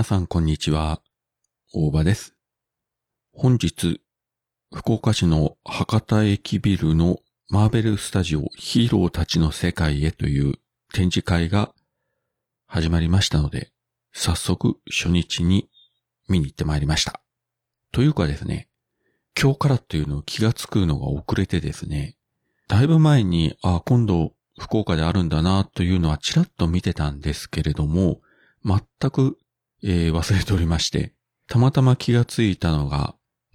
皆さんこんにちは。大場です。本日、福岡市の博多駅ビルのマーベルスタジオヒーローたちの世界へという展示会が始まりましたので、早速初日に見に行ってまいりました。というかですね、今日からっていうのを気がつくのが遅れてですね、だいぶ前に、あ、今度福岡であるんだなというのはちらっと見てたんですけれども、全く、えー忘れておりまして、たまたま気がついたのが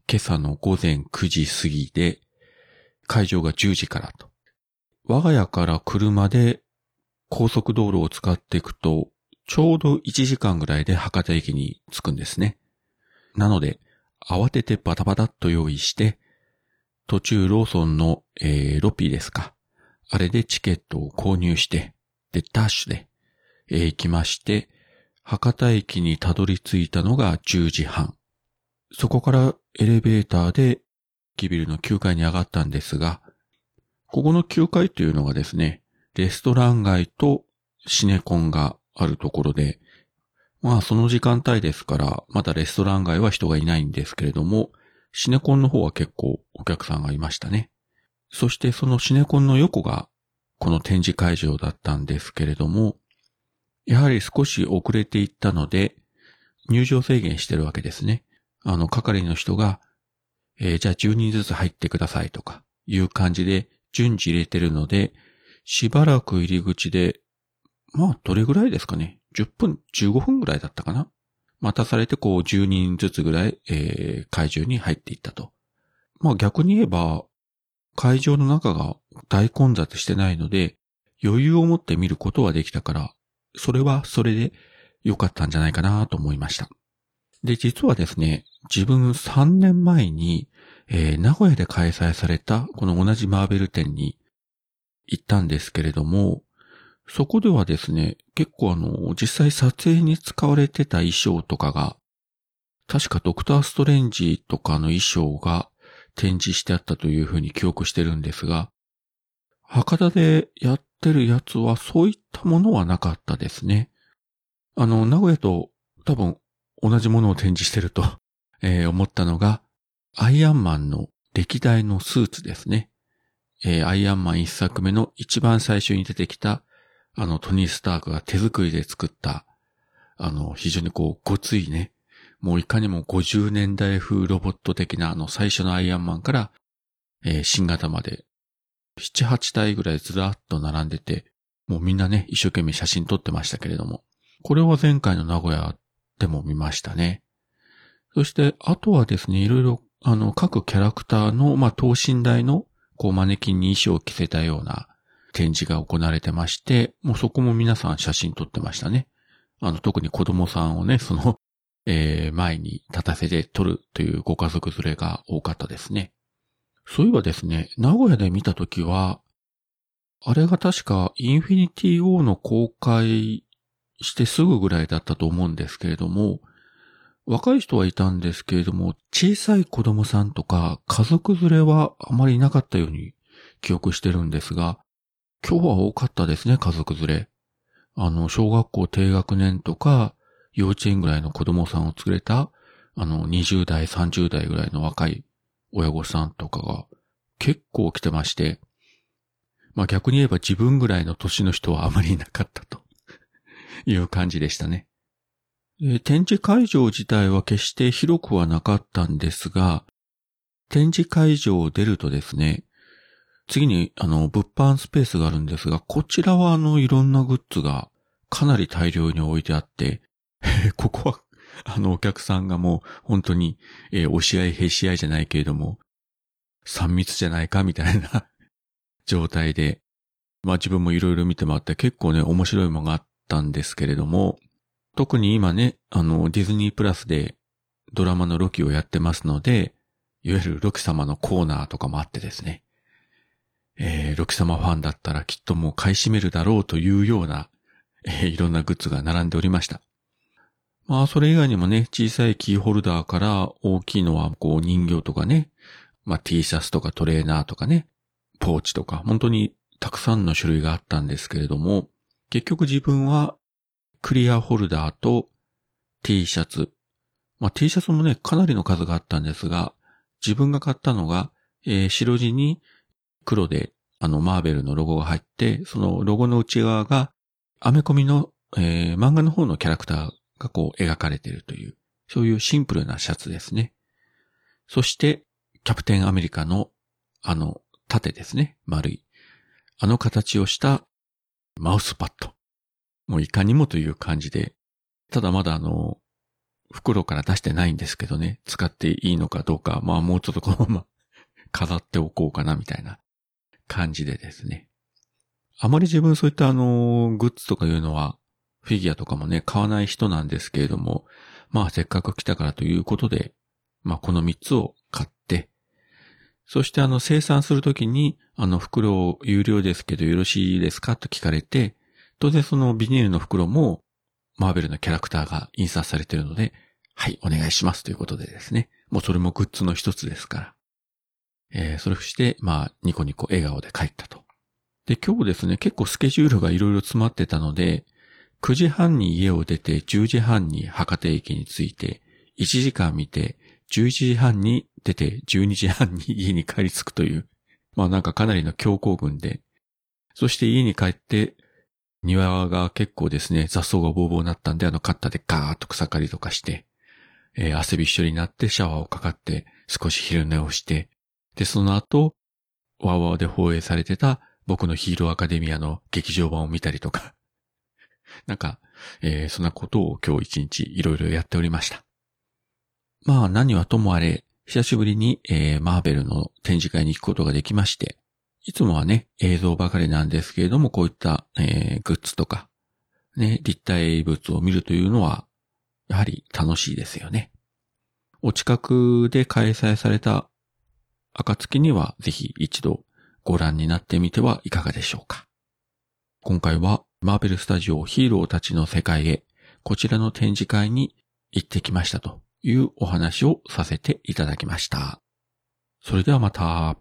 今朝の午前9時過ぎで、会場が10時からと。我が家から車で高速道路を使っていくと、ちょうど1時間ぐらいで博多駅に着くんですね。なので、慌ててバタバタっと用意して、途中ローソンの、えーロピーですか。あれでチケットを購入して、で、ダッシュで、えー行きまして、博多駅にたどり着いたのが10時半。そこからエレベーターで、キビルの9階に上がったんですが、ここの9階というのがですね、レストラン街とシネコンがあるところで、まあその時間帯ですから、まだレストラン街は人がいないんですけれども、シネコンの方は結構お客さんがいましたね。そしてそのシネコンの横がこの展示会場だったんですけれども、やはり少し遅れていったので、入場制限してるわけですね。あの、係の人が、えーじゃあ10人ずつ入ってくださいとか、いう感じで順次入れてるので、しばらく入り口で、まあ、どれぐらいですかね。10分、15分ぐらいだったかな。待たされてこう10人ずつぐらい、えー会場に入っていったと。まあ逆に言えば、会場の中が大混雑してないので、余裕を持って見ることはできたから、それはそれで良かったんじゃないかなと思いました。で、実はですね、自分3年前に、えー名古屋で開催されたこの同じマーベル展に行ったんですけれども、そこではですね、結構あの、実際撮影に使われてた衣装とかが、確かドクターストレンジとかの衣装が展示してあったというふうに記憶してるんですが、博多でやってるやつはそういったものはなかったですね。あの、名古屋と多分同じものを展示してると、えー思ったのが、アイアンマンの歴代のスーツですね。えーアイアンマン一作目の一番最初に出てきた、あの、トニー・スタークが手作りで作った、あの、非常にこう、ごついね、もういかにも50年代風ロボット的なあの最初のアイアンマンから、えー新型まで、7、8体ぐらいずらっと並んでて、もうみんなね、一生懸命写真撮ってましたけれども、これは前回の名古屋でも見ましたね。そして、あとはですね、いろいろ、あの、各キャラクターの、まあ、等身大の、こう、マネキンに衣装を着せたような展示が行われてまして、もうそこも皆さん写真撮ってましたね。あの、特に子供さんをね、その、えー前に立たせて撮るというご家族連れが多かったですね。そういえばですね、名古屋で見たときは、あれが確かインフィニティ・ウォーの公開してすぐぐらいだったと思うんですけれども、若い人はいたんですけれども、小さい子供さんとか家族連れはあまりいなかったように記憶してるんですが、今日は多かったですね、家族連れ。あの、小学校低学年とか、幼稚園ぐらいの子供さんを連れた、あの、20代、30代ぐらいの若い親御さんとかが結構来てまして、まあ逆に言えば自分ぐらいの年の人はあまりいなかったと いう感じでしたね。展示会場自体は決して広くはなかったんですが、展示会場を出るとですね、次にあの物販スペースがあるんですが、こちらはあのいろんなグッズがかなり大量に置いてあって、ここは あのお客さんがもう本当に、えー押し合いへし合いじゃないけれども、3密じゃないかみたいな 状態で、まあ自分もいろいろ見て回って結構ね面白いものがあったんですけれども、特に今ね、あの、ディズニープラスでドラマのロキをやってますので、いわゆるロキ様のコーナーとかもあってですね、えー、ロキ様ファンだったらきっともう買い占めるだろうというような、えーいろんなグッズが並んでおりました。まあ、それ以外にもね、小さいキーホルダーから大きいのはこう人形とかね、まあ T シャツとかトレーナーとかね、ポーチとか、本当にたくさんの種類があったんですけれども、結局自分はクリアホルダーと T シャツ。まあ、T シャツもね、かなりの数があったんですが、自分が買ったのが、えー、白地に黒で、あの、マーベルのロゴが入って、そのロゴの内側が、アメコミの、えー、漫画の方のキャラクターがこう描かれているという、そういうシンプルなシャツですね。そして、キャプテンアメリカの、あの、縦ですね、丸い。あの形をしたマウスパッド。もういかにもという感じで、ただまだあの、袋から出してないんですけどね、使っていいのかどうか、まあもうちょっとこのまま飾っておこうかなみたいな感じでですね。あまり自分そういったあの、グッズとかいうのは、フィギュアとかもね、買わない人なんですけれども、まあせっかく来たからということで、まあこの3つを買って、そしてあの生産するときに、あの袋を有料ですけどよろしいですかと聞かれて、当然そのビニールの袋もマーベルのキャラクターが印刷されているので、はい、お願いしますということでですね。もうそれもグッズの一つですから。えー、それをして、まあ、ニコニコ笑顔で帰ったと。で、今日ですね、結構スケジュールがいろいろ詰まってたので、9時半に家を出て10時半に博多駅に着いて、1時間見て、11時半に出て12時半に家に帰り着くという、まあなんかかなりの強行軍で、そして家に帰って庭が結構ですね、雑草がボーボーなったんで、あのカッターでガーッと草刈りとかして、えー、汗びっしょになってシャワーをかかって少し昼寝をして、で、その後、ワーワーで放映されてた僕のヒーローアカデミアの劇場版を見たりとか、なんか、えー、そんなことを今日一日いろいろやっておりました。まあ何はともあれ、久しぶりに、えー、マーベルの展示会に行くことができまして、いつもはね、映像ばかりなんですけれども、こういった、えー、グッズとか、ね、立体物を見るというのは、やはり楽しいですよね。お近くで開催された暁には、ぜひ一度ご覧になってみてはいかがでしょうか。今回は、マーベルスタジオヒーローたちの世界へ、こちらの展示会に行ってきましたというお話をさせていただきました。それではまた。